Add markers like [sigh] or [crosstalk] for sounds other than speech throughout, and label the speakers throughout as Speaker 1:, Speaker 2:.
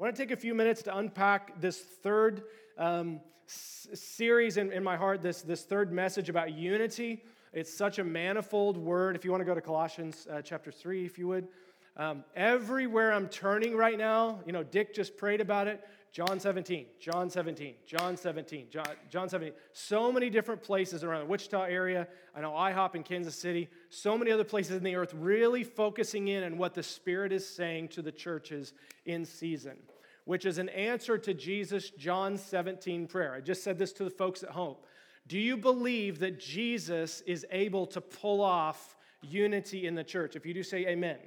Speaker 1: I want to take a few minutes to unpack this third um, s- series in, in my heart, this, this third message about unity. It's such a manifold word. If you want to go to Colossians uh, chapter 3, if you would. Um, everywhere I'm turning right now, you know, Dick just prayed about it. John 17, John 17, John 17, John, John 17. So many different places around the Wichita area. I know IHOP in Kansas City. So many other places in the earth really focusing in on what the Spirit is saying to the churches in season, which is an answer to Jesus' John 17 prayer. I just said this to the folks at home. Do you believe that Jesus is able to pull off unity in the church? If you do, say amen. amen.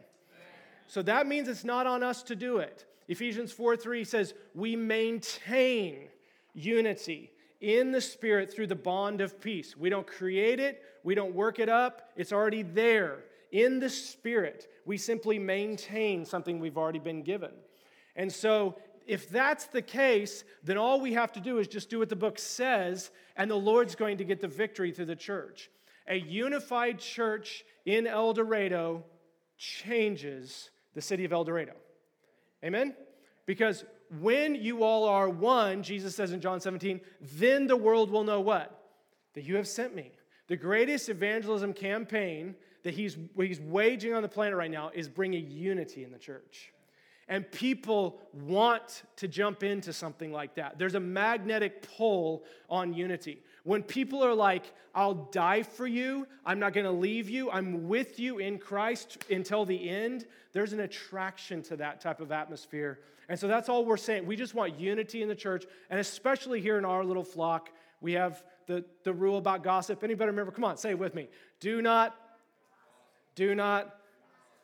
Speaker 1: So that means it's not on us to do it. Ephesians 4 3 says, We maintain unity in the Spirit through the bond of peace. We don't create it, we don't work it up, it's already there. In the Spirit, we simply maintain something we've already been given. And so, if that's the case, then all we have to do is just do what the book says, and the Lord's going to get the victory through the church. A unified church in El Dorado changes the city of El Dorado. Amen? Because when you all are one, Jesus says in John 17, then the world will know what? That you have sent me. The greatest evangelism campaign that he's, he's waging on the planet right now is bringing unity in the church. And people want to jump into something like that. There's a magnetic pull on unity. When people are like, I'll die for you, I'm not going to leave you, I'm with you in Christ until the end, there's an attraction to that type of atmosphere. And so that's all we're saying. We just want unity in the church, and especially here in our little flock, we have the, the rule about gossip. Anybody remember? Come on, say it with me. Do not, do not,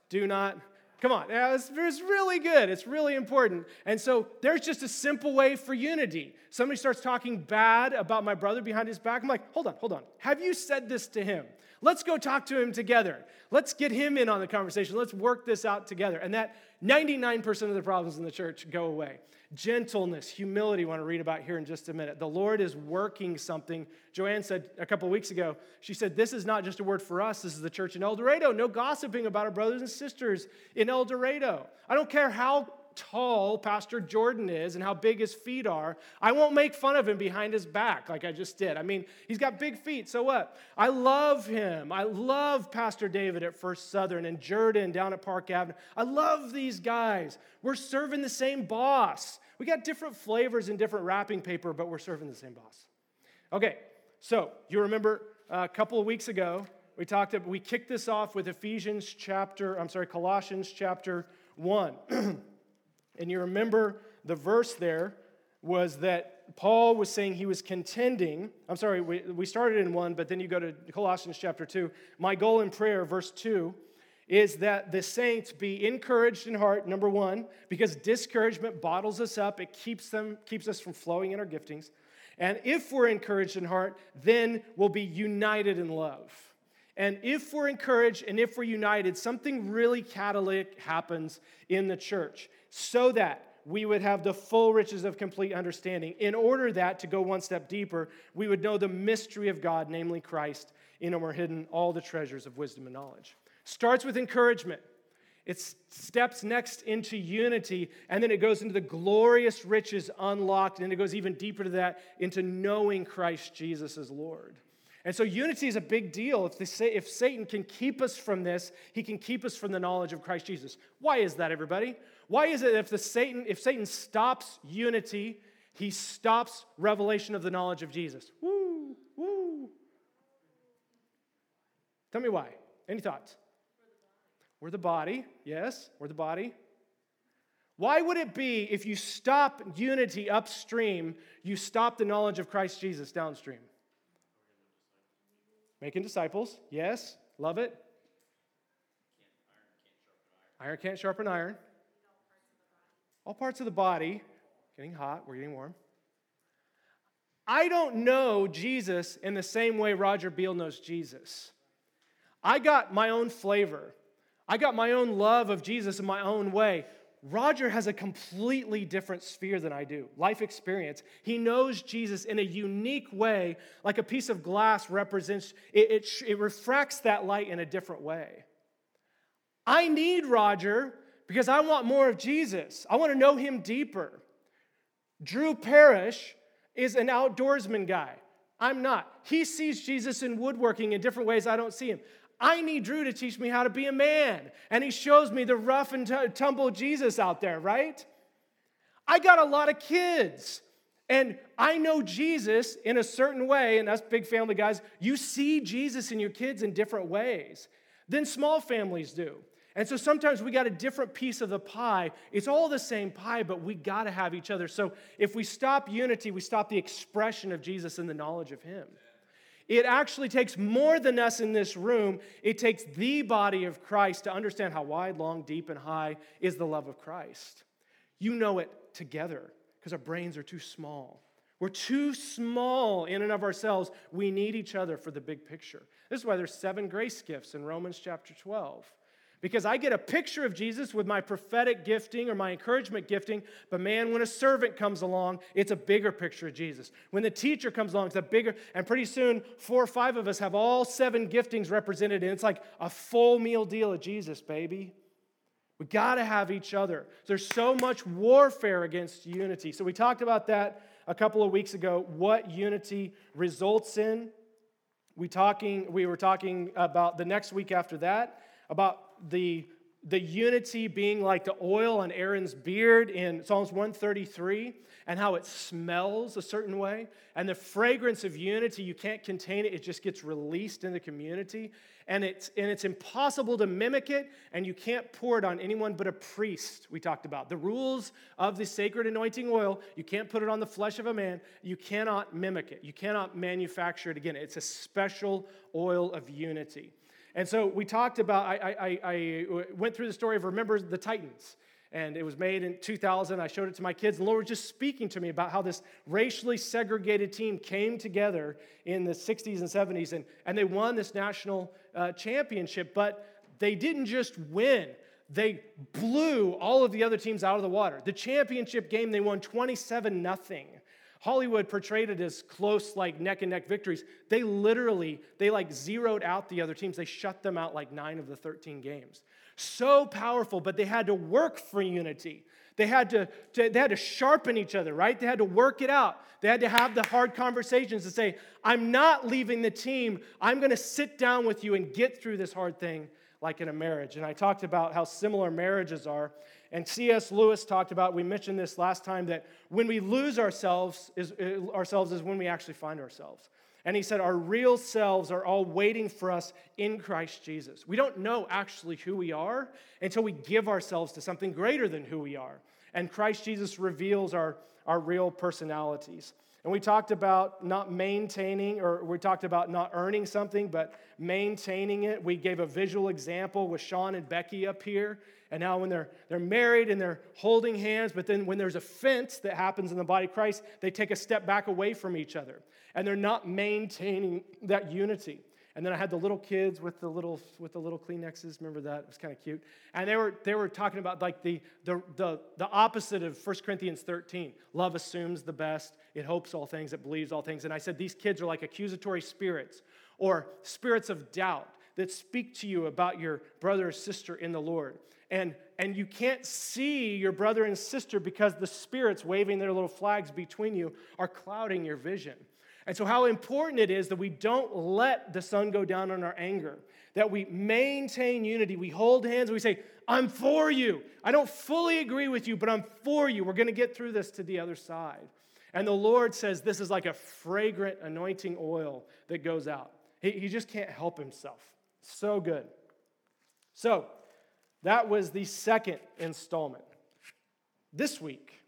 Speaker 1: do not Come on, it's, really good. It's really important. And so there's just a simple way for unity. Somebody starts talking bad about my brother behind his back. I'm like, hold on, hold on. Have you said this to him? Let's go talk to him together. Let's get him in on the conversation. Let's work this out together. And that 99% of the problems in the church go away. Gentleness, humility, want to read about here in just a minute. The Lord is working something. Joanne said a couple weeks ago, she said, This is not just a word for us, this is the church in El Dorado. No gossiping about our brothers and sisters in El Dorado. I don't care how tall Pastor Jordan is and how big his feet are. I won't make fun of him behind his back like I just did. I mean, he's got big feet, so what? I love him. I love Pastor David at First Southern and Jordan down at Park Avenue. I love these guys. We're serving the same boss. We got different flavors and different wrapping paper, but we're serving the same boss. Okay, so you remember uh, a couple of weeks ago, we talked about, we kicked this off with Ephesians chapter, I'm sorry, Colossians chapter 1. [clears throat] And you remember the verse there was that Paul was saying he was contending. I'm sorry, we, we started in one, but then you go to Colossians chapter 2. My goal in prayer, verse 2, is that the saints be encouraged in heart, number one, because discouragement bottles us up, it keeps, them, keeps us from flowing in our giftings. And if we're encouraged in heart, then we'll be united in love. And if we're encouraged and if we're united, something really catalytic happens in the church so that we would have the full riches of complete understanding. In order that, to go one step deeper, we would know the mystery of God, namely Christ, in whom are hidden all the treasures of wisdom and knowledge. Starts with encouragement. It steps next into unity, and then it goes into the glorious riches unlocked, and it goes even deeper to that into knowing Christ Jesus as Lord. And so unity is a big deal. If, say, if Satan can keep us from this, he can keep us from the knowledge of Christ Jesus. Why is that, everybody? Why is it if the Satan, if Satan stops unity, he stops revelation of the knowledge of Jesus? Woo, woo. Tell me why. Any thoughts? We're the body. Yes, we're the body. Why would it be if you stop unity upstream, you stop the knowledge of Christ Jesus downstream? Making disciples, yes, love it. Iron can't sharpen iron. All parts of the body, getting hot, we're getting warm. I don't know Jesus in the same way Roger Beal knows Jesus. I got my own flavor. I got my own love of Jesus in my own way. Roger has a completely different sphere than I do, life experience. He knows Jesus in a unique way, like a piece of glass represents, it, it, it refracts that light in a different way. I need Roger because I want more of Jesus. I want to know him deeper. Drew Parrish is an outdoorsman guy. I'm not. He sees Jesus in woodworking in different ways I don't see him. I need Drew to teach me how to be a man. And he shows me the rough and tumble Jesus out there, right? I got a lot of kids. And I know Jesus in a certain way, and us big family guys, you see Jesus in your kids in different ways than small families do. And so sometimes we got a different piece of the pie. It's all the same pie, but we got to have each other. So if we stop unity, we stop the expression of Jesus and the knowledge of Him. It actually takes more than us in this room. It takes the body of Christ to understand how wide, long, deep, and high is the love of Christ. You know it together because our brains are too small. We're too small in and of ourselves. We need each other for the big picture. This is why there's seven grace gifts in Romans chapter 12. Because I get a picture of Jesus with my prophetic gifting or my encouragement gifting, but man, when a servant comes along, it's a bigger picture of Jesus. When the teacher comes along, it's a bigger, and pretty soon, four or five of us have all seven giftings represented, and it's like a full meal deal of Jesus, baby. We got to have each other. There's so much warfare against unity. So we talked about that a couple of weeks ago, what unity results in. We talking we were talking about the next week after that about the, the unity being like the oil on Aaron's beard in Psalms 133 and how it smells a certain way. And the fragrance of unity, you can't contain it, it just gets released in the community. And it's, and it's impossible to mimic it, and you can't pour it on anyone but a priest, we talked about. The rules of the sacred anointing oil, you can't put it on the flesh of a man, you cannot mimic it, you cannot manufacture it again. It's a special oil of unity. And so we talked about, I, I, I went through the story of Remember the Titans. And it was made in 2000. I showed it to my kids. And the Lord was just speaking to me about how this racially segregated team came together in the 60s and 70s. And, and they won this national uh, championship. But they didn't just win, they blew all of the other teams out of the water. The championship game, they won 27 nothing. Hollywood portrayed it as close, like neck and neck victories. They literally, they like zeroed out the other teams. They shut them out like nine of the 13 games. So powerful, but they had to work for unity. They had to, to, they had to sharpen each other, right? They had to work it out. They had to have the hard conversations to say, I'm not leaving the team. I'm going to sit down with you and get through this hard thing like in a marriage. And I talked about how similar marriages are. And C.S. Lewis talked about, we mentioned this last time, that when we lose ourselves is, uh, ourselves is when we actually find ourselves. And he said, Our real selves are all waiting for us in Christ Jesus. We don't know actually who we are until we give ourselves to something greater than who we are. And Christ Jesus reveals our, our real personalities. And we talked about not maintaining, or we talked about not earning something, but maintaining it. We gave a visual example with Sean and Becky up here. And now, when they're, they're married and they're holding hands, but then when there's a fence that happens in the body of Christ, they take a step back away from each other. And they're not maintaining that unity. And then I had the little kids with the little with the little Kleenexes. Remember that? It was kind of cute. And they were they were talking about like the the the, the opposite of 1 Corinthians 13. Love assumes the best, it hopes all things, it believes all things. And I said these kids are like accusatory spirits or spirits of doubt that speak to you about your brother or sister in the Lord and, and you can't see your brother and sister because the spirits waving their little flags between you are clouding your vision. And so, how important it is that we don't let the sun go down on our anger, that we maintain unity. We hold hands and we say, I'm for you. I don't fully agree with you, but I'm for you. We're going to get through this to the other side. And the Lord says this is like a fragrant anointing oil that goes out. He, he just can't help himself. So good. So, that was the second installment. This week,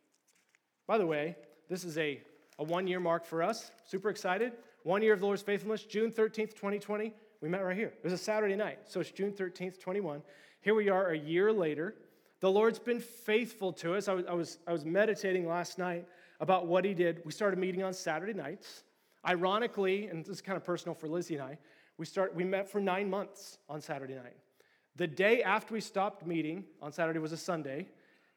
Speaker 1: by the way, this is a, a one year mark for us. Super excited. One year of the Lord's faithfulness, June 13th, 2020. We met right here. It was a Saturday night, so it's June 13th, 21. Here we are a year later. The Lord's been faithful to us. I was, I was, I was meditating last night about what He did. We started meeting on Saturday nights. Ironically, and this is kind of personal for Lizzie and I, we, start, we met for nine months on Saturday night. The day after we stopped meeting on Saturday was a Sunday,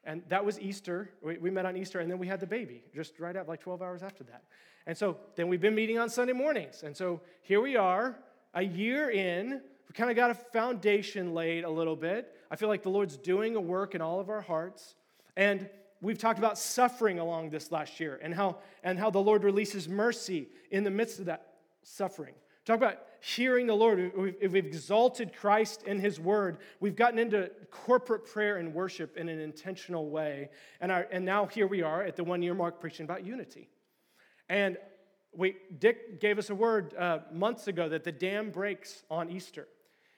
Speaker 1: and that was Easter. We, we met on Easter, and then we had the baby just right up, like 12 hours after that. And so then we've been meeting on Sunday mornings. And so here we are, a year in. We kind of got a foundation laid a little bit. I feel like the Lord's doing a work in all of our hearts. And we've talked about suffering along this last year and how, and how the Lord releases mercy in the midst of that suffering. Talk about hearing the Lord. We've, we've exalted Christ in His Word. We've gotten into corporate prayer and worship in an intentional way. And, our, and now here we are at the one year mark preaching about unity. And we, Dick gave us a word uh, months ago that the dam breaks on Easter.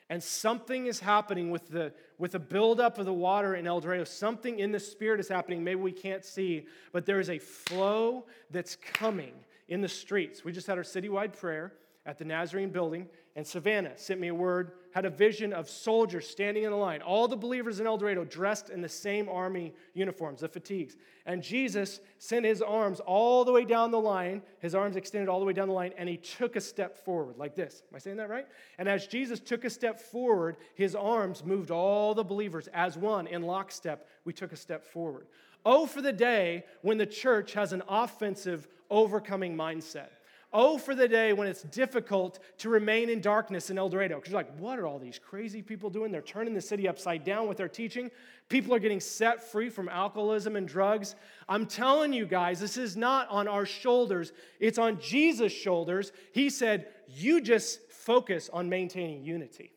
Speaker 1: And something is happening with the, with the buildup of the water in El Dorado. Something in the spirit is happening. Maybe we can't see, but there is a flow that's coming in the streets. We just had our citywide prayer at the Nazarene building, and Savannah sent me a word, had a vision of soldiers standing in a line, all the believers in El Dorado dressed in the same army uniforms, the fatigues. And Jesus sent his arms all the way down the line, his arms extended all the way down the line, and he took a step forward, like this. Am I saying that right? And as Jesus took a step forward, his arms moved all the believers as one in lockstep. We took a step forward. Oh, for the day when the church has an offensive, overcoming mindset. Oh, for the day when it's difficult to remain in darkness in El Dorado. Because you're like, what are all these crazy people doing? They're turning the city upside down with their teaching. People are getting set free from alcoholism and drugs. I'm telling you guys, this is not on our shoulders, it's on Jesus' shoulders. He said, You just focus on maintaining unity.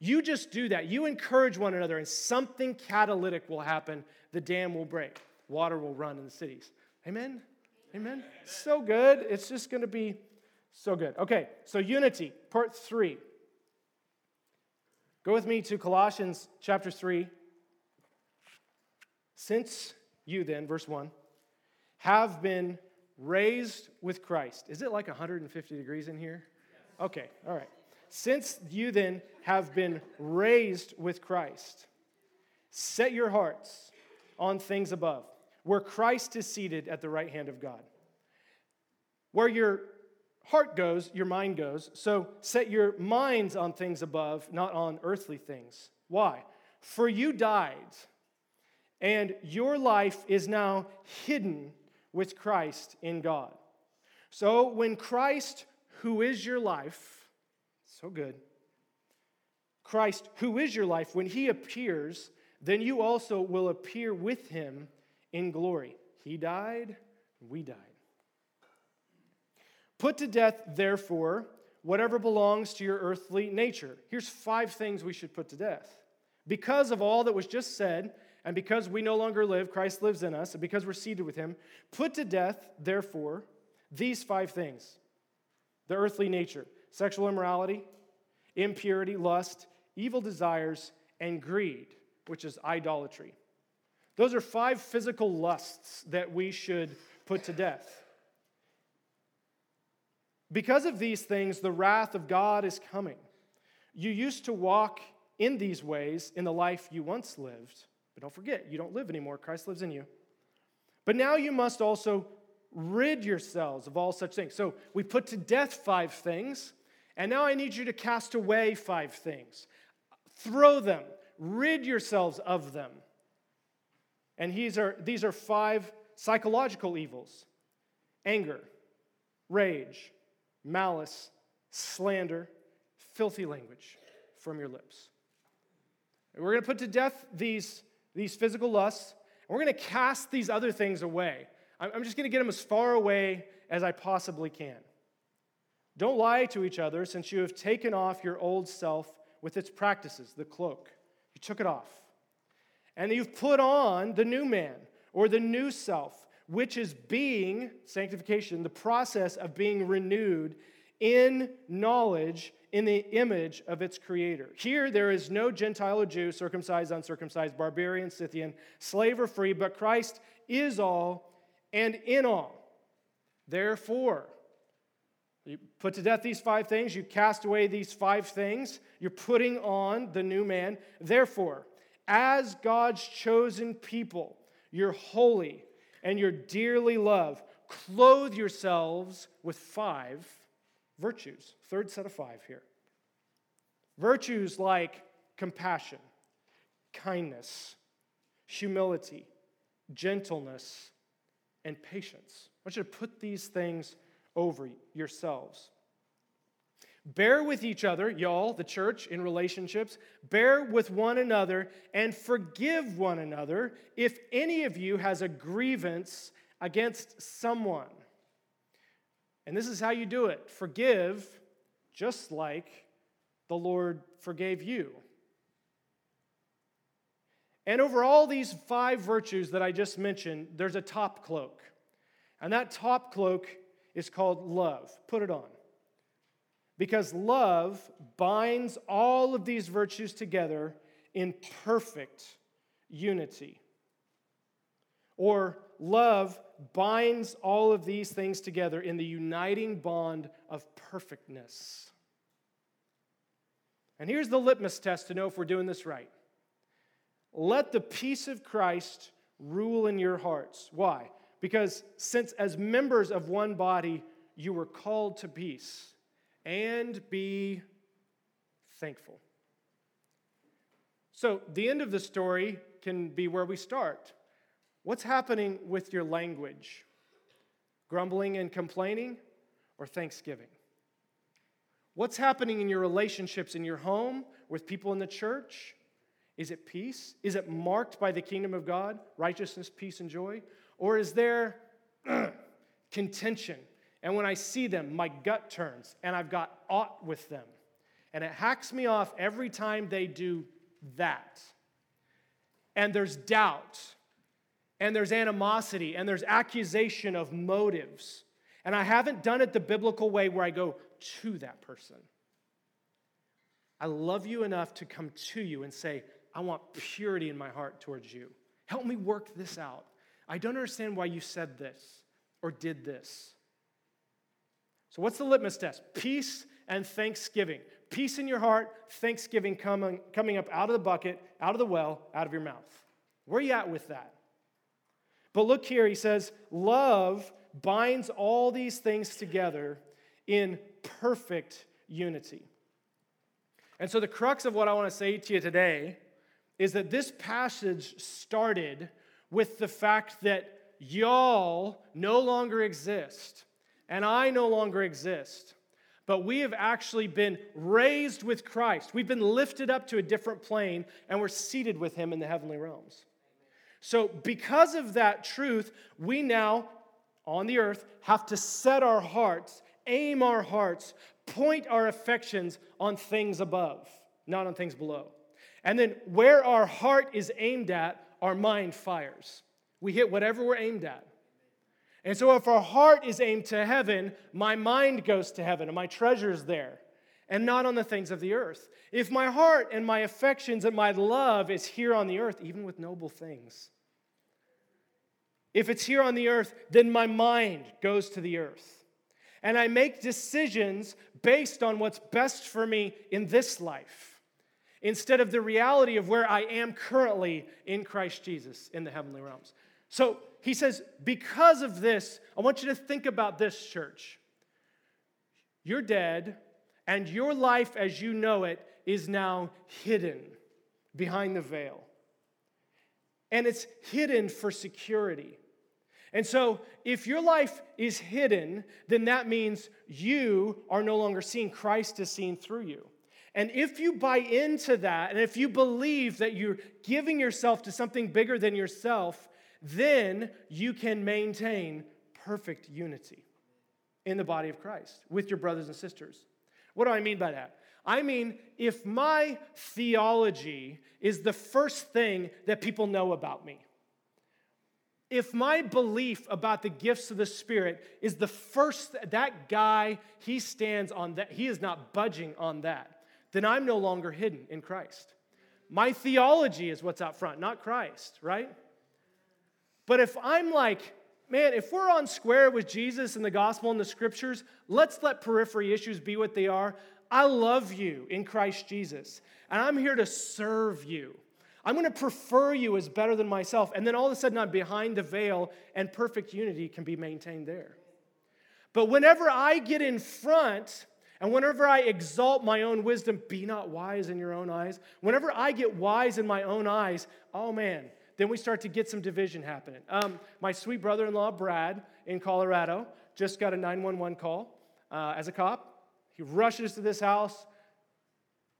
Speaker 1: You just do that. You encourage one another, and something catalytic will happen. The dam will break, water will run in the cities. Amen? Amen? So good. It's just going to be so good. Okay, so unity, part three. Go with me to Colossians chapter 3. Since you then, verse 1, have been raised with Christ. Is it like 150 degrees in here? Okay, all right. Since you then have been raised with Christ, set your hearts on things above where Christ is seated at the right hand of God. Where your heart goes, your mind goes. So set your minds on things above, not on earthly things. Why? For you died, and your life is now hidden with Christ in God. So when Christ, who is your life, so good, Christ, who is your life, when he appears, then you also will appear with him in glory. He died, we died. Put to death, therefore, whatever belongs to your earthly nature. Here's five things we should put to death. Because of all that was just said, and because we no longer live, Christ lives in us, and because we're seated with him, put to death, therefore, these five things the earthly nature sexual immorality, impurity, lust, evil desires, and greed, which is idolatry. Those are five physical lusts that we should put to death. Because of these things, the wrath of God is coming. You used to walk in these ways in the life you once lived, but don't forget, you don't live anymore. Christ lives in you. But now you must also rid yourselves of all such things. So we put to death five things, and now I need you to cast away five things. Throw them, rid yourselves of them. And these are, these are five psychological evils anger, rage, malice, slander, filthy language from your lips. And we're going to put to death these, these physical lusts, and we're going to cast these other things away. I'm just going to get them as far away as I possibly can. Don't lie to each other, since you have taken off your old self with its practices, the cloak. You took it off and you've put on the new man or the new self, which is being, sanctification, the process of being renewed in knowledge in the image of its creator. Here there is no Gentile or Jew, circumcised, uncircumcised, barbarian, Scythian, slave or free, but Christ is all and in all. Therefore, you put to death these five things, you cast away these five things, you're putting on the new man. Therefore, as God's chosen people, you're holy and you're dearly loved. Clothe yourselves with five virtues. Third set of five here. Virtues like compassion, kindness, humility, gentleness, and patience. I want you to put these things over yourselves. Bear with each other, y'all, the church, in relationships. Bear with one another and forgive one another if any of you has a grievance against someone. And this is how you do it forgive just like the Lord forgave you. And over all these five virtues that I just mentioned, there's a top cloak. And that top cloak is called love. Put it on. Because love binds all of these virtues together in perfect unity. Or love binds all of these things together in the uniting bond of perfectness. And here's the litmus test to know if we're doing this right. Let the peace of Christ rule in your hearts. Why? Because since as members of one body you were called to peace and be thankful. So, the end of the story can be where we start. What's happening with your language? Grumbling and complaining or thanksgiving? What's happening in your relationships in your home with people in the church? Is it peace? Is it marked by the kingdom of God, righteousness, peace, and joy? Or is there [clears throat] contention and when I see them, my gut turns and I've got aught with them. And it hacks me off every time they do that. And there's doubt, and there's animosity, and there's accusation of motives. And I haven't done it the biblical way where I go to that person. I love you enough to come to you and say, I want purity in my heart towards you. Help me work this out. I don't understand why you said this or did this. So, what's the litmus test? Peace and thanksgiving. Peace in your heart, thanksgiving coming, coming up out of the bucket, out of the well, out of your mouth. Where are you at with that? But look here, he says, love binds all these things together in perfect unity. And so, the crux of what I want to say to you today is that this passage started with the fact that y'all no longer exist and I no longer exist. But we have actually been raised with Christ. We've been lifted up to a different plane, and we're seated with Him in the heavenly realms. So, because of that truth, we now, on the earth, have to set our hearts, aim our hearts, point our affections on things above, not on things below. And then, where our heart is aimed at, our mind fires. We hit whatever we're aimed at. And so, if our heart is aimed to heaven, my mind goes to heaven and my treasure's there, and not on the things of the earth. If my heart and my affections and my love is here on the earth, even with noble things, if it's here on the earth, then my mind goes to the earth. And I make decisions based on what's best for me in this life instead of the reality of where I am currently in Christ Jesus in the heavenly realms. So he says, because of this, I want you to think about this, church. You're dead, and your life as you know it is now hidden behind the veil. And it's hidden for security. And so, if your life is hidden, then that means you are no longer seeing Christ is seen through you. And if you buy into that, and if you believe that you're giving yourself to something bigger than yourself, then you can maintain perfect unity in the body of Christ with your brothers and sisters. What do I mean by that? I mean, if my theology is the first thing that people know about me, if my belief about the gifts of the Spirit is the first, that guy, he stands on that, he is not budging on that, then I'm no longer hidden in Christ. My theology is what's out front, not Christ, right? But if I'm like, man, if we're on square with Jesus and the gospel and the scriptures, let's let periphery issues be what they are. I love you in Christ Jesus, and I'm here to serve you. I'm going to prefer you as better than myself. And then all of a sudden, I'm behind the veil, and perfect unity can be maintained there. But whenever I get in front, and whenever I exalt my own wisdom, be not wise in your own eyes. Whenever I get wise in my own eyes, oh man, then we start to get some division happening. Um, my sweet brother in law, Brad, in Colorado, just got a 911 call uh, as a cop. He rushes to this house,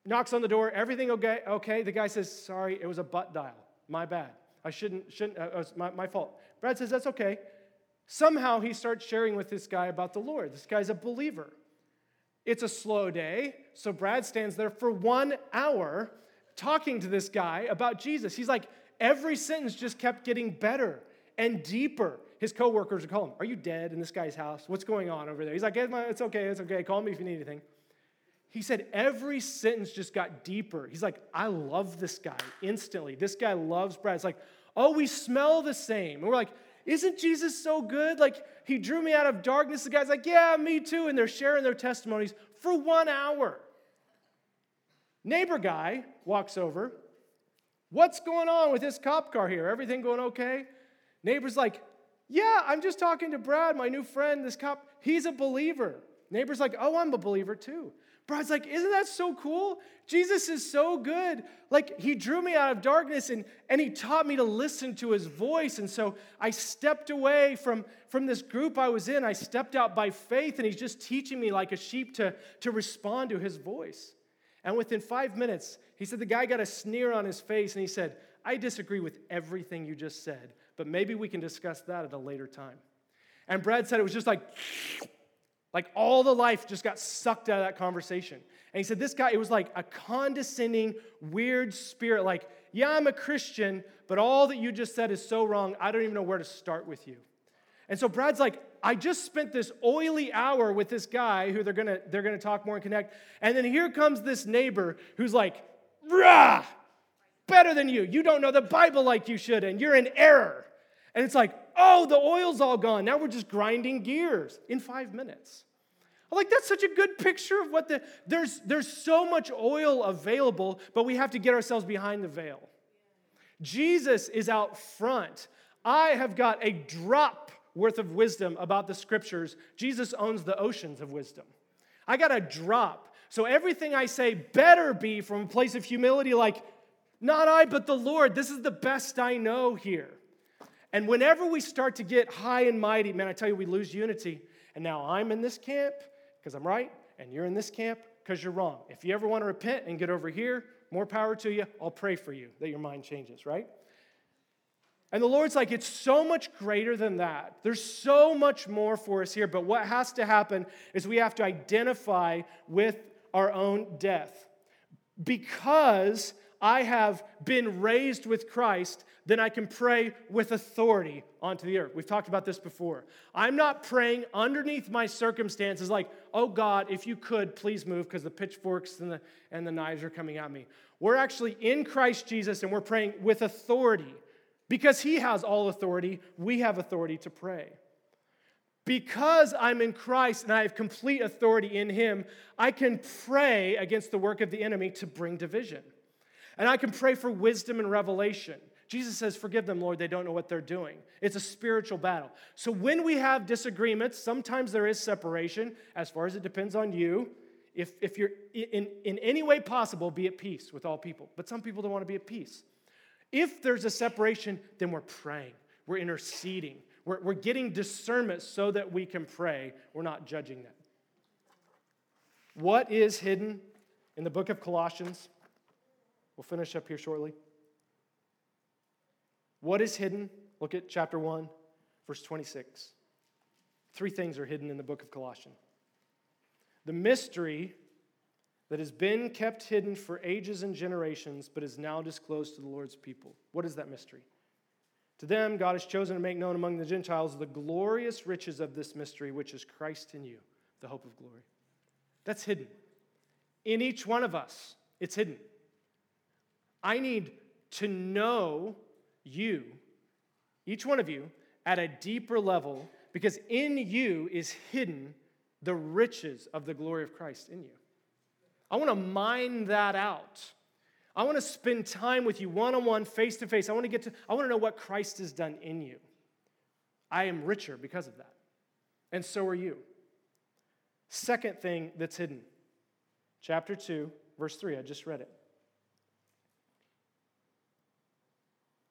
Speaker 1: knocks on the door. Everything okay? Okay. The guy says, "Sorry, it was a butt dial. My bad. I shouldn't. Shouldn't. Uh, it was my, my fault." Brad says, "That's okay." Somehow he starts sharing with this guy about the Lord. This guy's a believer. It's a slow day, so Brad stands there for one hour talking to this guy about Jesus. He's like, every sentence just kept getting better and deeper. His coworkers would call him, Are you dead in this guy's house? What's going on over there? He's like, It's okay, it's okay. Call me if you need anything. He said every sentence just got deeper. He's like, I love this guy instantly. This guy loves Brad. It's like, oh, we smell the same. And we're like, isn't Jesus so good? Like, he drew me out of darkness. The guy's like, yeah, me too. And they're sharing their testimonies for one hour. Neighbor guy walks over. What's going on with this cop car here? Everything going okay? Neighbor's like, Yeah, I'm just talking to Brad, my new friend, this cop. He's a believer. Neighbor's like, Oh, I'm a believer too. Brad's like, Isn't that so cool? Jesus is so good. Like, he drew me out of darkness and, and he taught me to listen to his voice. And so I stepped away from, from this group I was in. I stepped out by faith, and he's just teaching me like a sheep to, to respond to his voice. And within five minutes, he said the guy got a sneer on his face and he said, I disagree with everything you just said, but maybe we can discuss that at a later time. And Brad said it was just like, [sniffs] like all the life just got sucked out of that conversation. And he said, This guy, it was like a condescending, weird spirit, like, yeah, I'm a Christian, but all that you just said is so wrong, I don't even know where to start with you. And so Brad's like, I just spent this oily hour with this guy who they're gonna, they're gonna talk more and connect. And then here comes this neighbor who's like, rah, better than you. You don't know the Bible like you should, and you're in error. And it's like, oh, the oil's all gone. Now we're just grinding gears in five minutes. I'm like, that's such a good picture of what the, there's, there's so much oil available, but we have to get ourselves behind the veil. Jesus is out front. I have got a drop worth of wisdom about the scriptures. Jesus owns the oceans of wisdom. I got a drop. So everything I say better be from a place of humility, like, not I, but the Lord. This is the best I know here. And whenever we start to get high and mighty, man, I tell you, we lose unity. And now I'm in this camp because I'm right, and you're in this camp because you're wrong. If you ever want to repent and get over here, more power to you. I'll pray for you that your mind changes, right? And the Lord's like, it's so much greater than that. There's so much more for us here. But what has to happen is we have to identify with our own death. Because I have been raised with Christ, then I can pray with authority onto the earth. We've talked about this before. I'm not praying underneath my circumstances like, oh God, if you could, please move because the pitchforks and the, and the knives are coming at me. We're actually in Christ Jesus and we're praying with authority. Because he has all authority, we have authority to pray. Because I'm in Christ and I have complete authority in him, I can pray against the work of the enemy to bring division. And I can pray for wisdom and revelation. Jesus says, Forgive them, Lord, they don't know what they're doing. It's a spiritual battle. So when we have disagreements, sometimes there is separation, as far as it depends on you. If, if you're in, in any way possible, be at peace with all people. But some people don't want to be at peace. If there's a separation, then we're praying, we're interceding, we're, we're getting discernment so that we can pray. We're not judging them. What is hidden in the book of Colossians? We'll finish up here shortly. What is hidden? Look at chapter 1, verse 26. Three things are hidden in the book of Colossians. The mystery that has been kept hidden for ages and generations, but is now disclosed to the Lord's people. What is that mystery? To them, God has chosen to make known among the Gentiles the glorious riches of this mystery, which is Christ in you, the hope of glory. That's hidden. In each one of us, it's hidden. I need to know you, each one of you, at a deeper level, because in you is hidden the riches of the glory of Christ in you. I want to mine that out. I want to spend time with you one on one, face to face. I want to get to, I want to know what Christ has done in you. I am richer because of that. And so are you. Second thing that's hidden, chapter 2, verse 3. I just read it.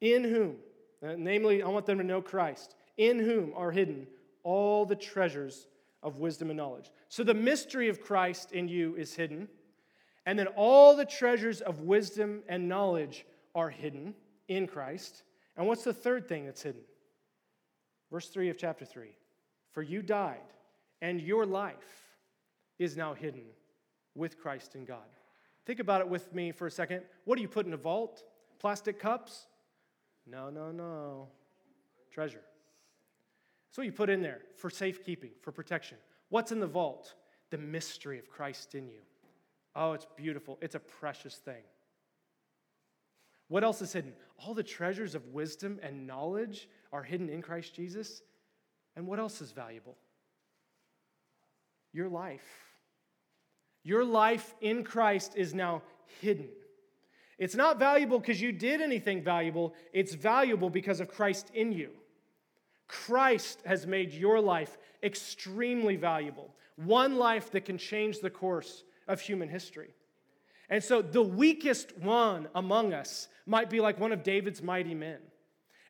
Speaker 1: In whom, uh, namely, I want them to know Christ, in whom are hidden all the treasures of wisdom and knowledge. So the mystery of Christ in you is hidden, and then all the treasures of wisdom and knowledge are hidden in Christ. And what's the third thing that's hidden? Verse 3 of chapter 3 For you died, and your life is now hidden with Christ in God. Think about it with me for a second. What do you put in a vault? Plastic cups? No, no, no. Treasure. That's what you put in there for safekeeping, for protection. What's in the vault? The mystery of Christ in you. Oh, it's beautiful. It's a precious thing. What else is hidden? All the treasures of wisdom and knowledge are hidden in Christ Jesus. And what else is valuable? Your life. Your life in Christ is now hidden. It's not valuable because you did anything valuable, it's valuable because of Christ in you. Christ has made your life extremely valuable, one life that can change the course of human history. And so the weakest one among us might be like one of David's mighty men.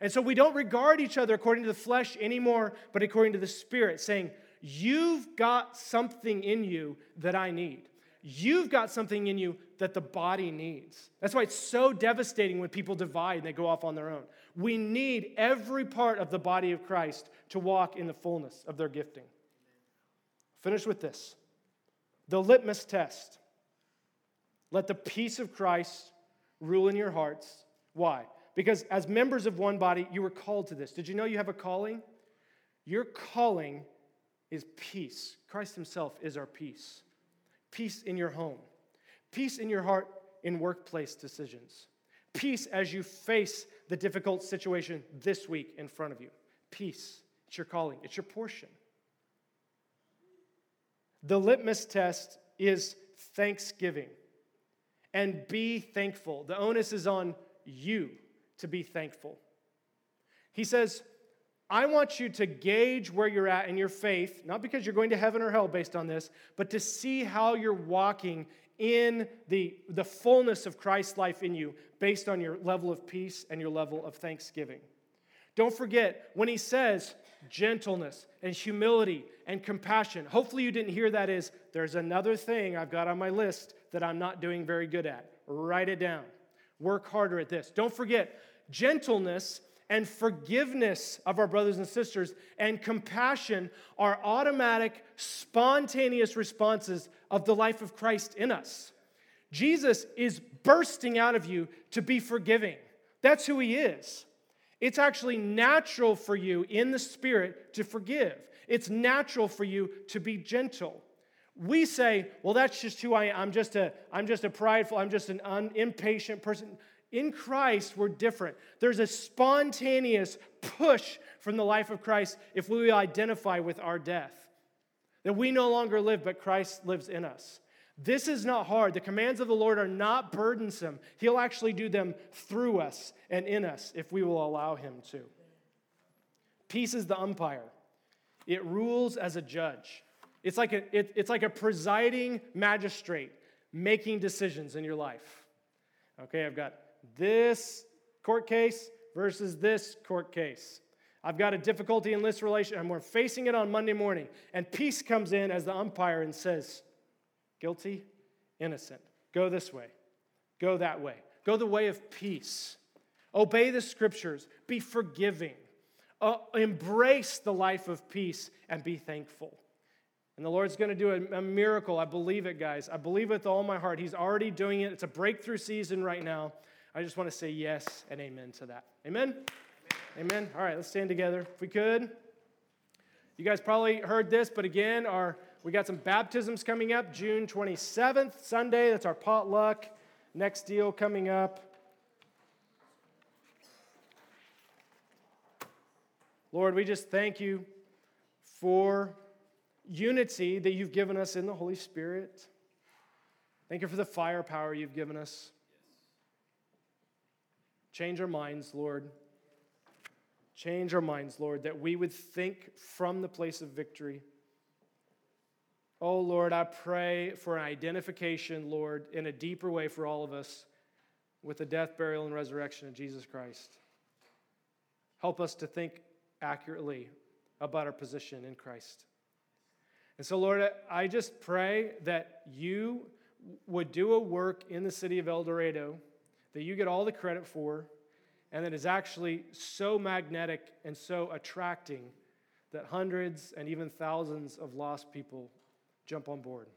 Speaker 1: And so we don't regard each other according to the flesh anymore, but according to the Spirit, saying, You've got something in you that I need. You've got something in you that the body needs. That's why it's so devastating when people divide and they go off on their own. We need every part of the body of Christ to walk in the fullness of their gifting. Finish with this the litmus test. Let the peace of Christ rule in your hearts. Why? Because as members of one body, you were called to this. Did you know you have a calling? Your calling is peace. Christ Himself is our peace. Peace in your home, peace in your heart in workplace decisions, peace as you face the difficult situation this week in front of you. Peace. It's your calling, it's your portion. The litmus test is thanksgiving. And be thankful. The onus is on you to be thankful. He says, I want you to gauge where you're at in your faith, not because you're going to heaven or hell based on this, but to see how you're walking in the, the fullness of Christ's life in you based on your level of peace and your level of thanksgiving. Don't forget, when he says gentleness and humility and compassion, hopefully you didn't hear that is there's another thing I've got on my list that I'm not doing very good at. Write it down. Work harder at this. Don't forget, gentleness and forgiveness of our brothers and sisters and compassion are automatic, spontaneous responses of the life of Christ in us. Jesus is bursting out of you to be forgiving. That's who he is. It's actually natural for you in the spirit to forgive. It's natural for you to be gentle. We say, well, that's just who I am. I'm just a, I'm just a prideful, I'm just an un, impatient person. In Christ, we're different. There's a spontaneous push from the life of Christ if we identify with our death. That we no longer live, but Christ lives in us. This is not hard. The commands of the Lord are not burdensome. He'll actually do them through us and in us if we will allow Him to. Peace is the umpire, it rules as a judge. It's like a, it, it's like a presiding magistrate making decisions in your life. Okay, I've got this court case versus this court case. I've got a difficulty in this relation, and we're facing it on Monday morning. And peace comes in as the umpire and says, guilty, innocent. Go this way, go that way. Go the way of peace. Obey the scriptures, be forgiving, uh, embrace the life of peace, and be thankful. And the Lord's going to do a, a, miracle. I believe it, guys. I believe it with all my heart. He's already doing it. It's a breakthrough season right now. I just want to say yes and amen to that. Amen? Amen. amen. All right, let's stand together if we could. You guys probably heard this, but again, our we got some baptisms coming up June 27th, Sunday. That's our potluck. Next deal coming up. Lord, we just thank you for unity that you've given us in the Holy Spirit. Thank you for the firepower you've given us. Change our minds, Lord. Change our minds, Lord, that we would think from the place of victory. Oh, Lord, I pray for an identification, Lord, in a deeper way for all of us with the death, burial, and resurrection of Jesus Christ. Help us to think accurately about our position in Christ. And so, Lord, I just pray that you would do a work in the city of El Dorado that you get all the credit for and that is actually so magnetic and so attracting that hundreds and even thousands of lost people jump on board.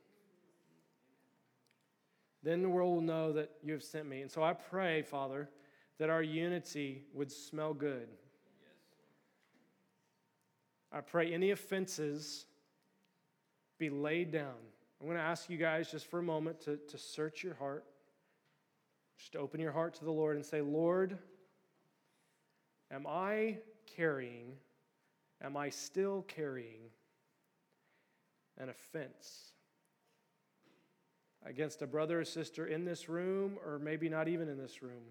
Speaker 1: Then the world will know that you have sent me. And so I pray, Father, that our unity would smell good. I pray any offenses be laid down. I'm going to ask you guys just for a moment to, to search your heart. Just open your heart to the Lord and say, Lord, am I carrying, am I still carrying an offense against a brother or sister in this room, or maybe not even in this room?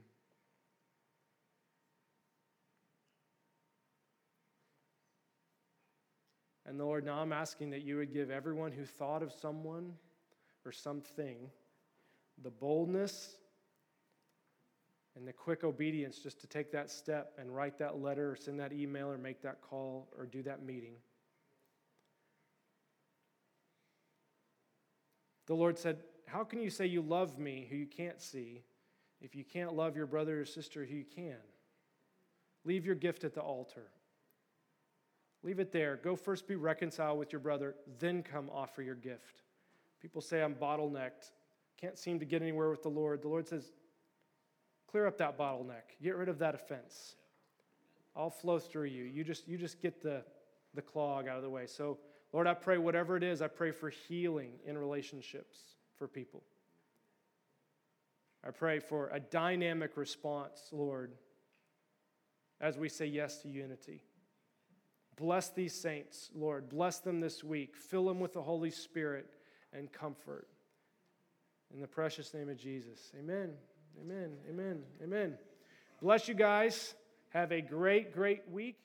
Speaker 1: And the Lord, now I'm asking that you would give everyone who thought of someone or something the boldness and the quick obedience just to take that step and write that letter or send that email or make that call or do that meeting. The Lord said, How can you say you love me who you can't see if you can't love your brother or sister who you can? Leave your gift at the altar. Leave it there. Go first be reconciled with your brother, then come offer your gift. People say, I'm bottlenecked, can't seem to get anywhere with the Lord. The Lord says, clear up that bottleneck, get rid of that offense. I'll flow through you. You just, you just get the, the clog out of the way. So, Lord, I pray whatever it is, I pray for healing in relationships for people. I pray for a dynamic response, Lord, as we say yes to unity. Bless these saints, Lord. Bless them this week. Fill them with the Holy Spirit and comfort. In the precious name of Jesus. Amen. Amen. Amen. Amen. Bless you guys. Have a great, great week.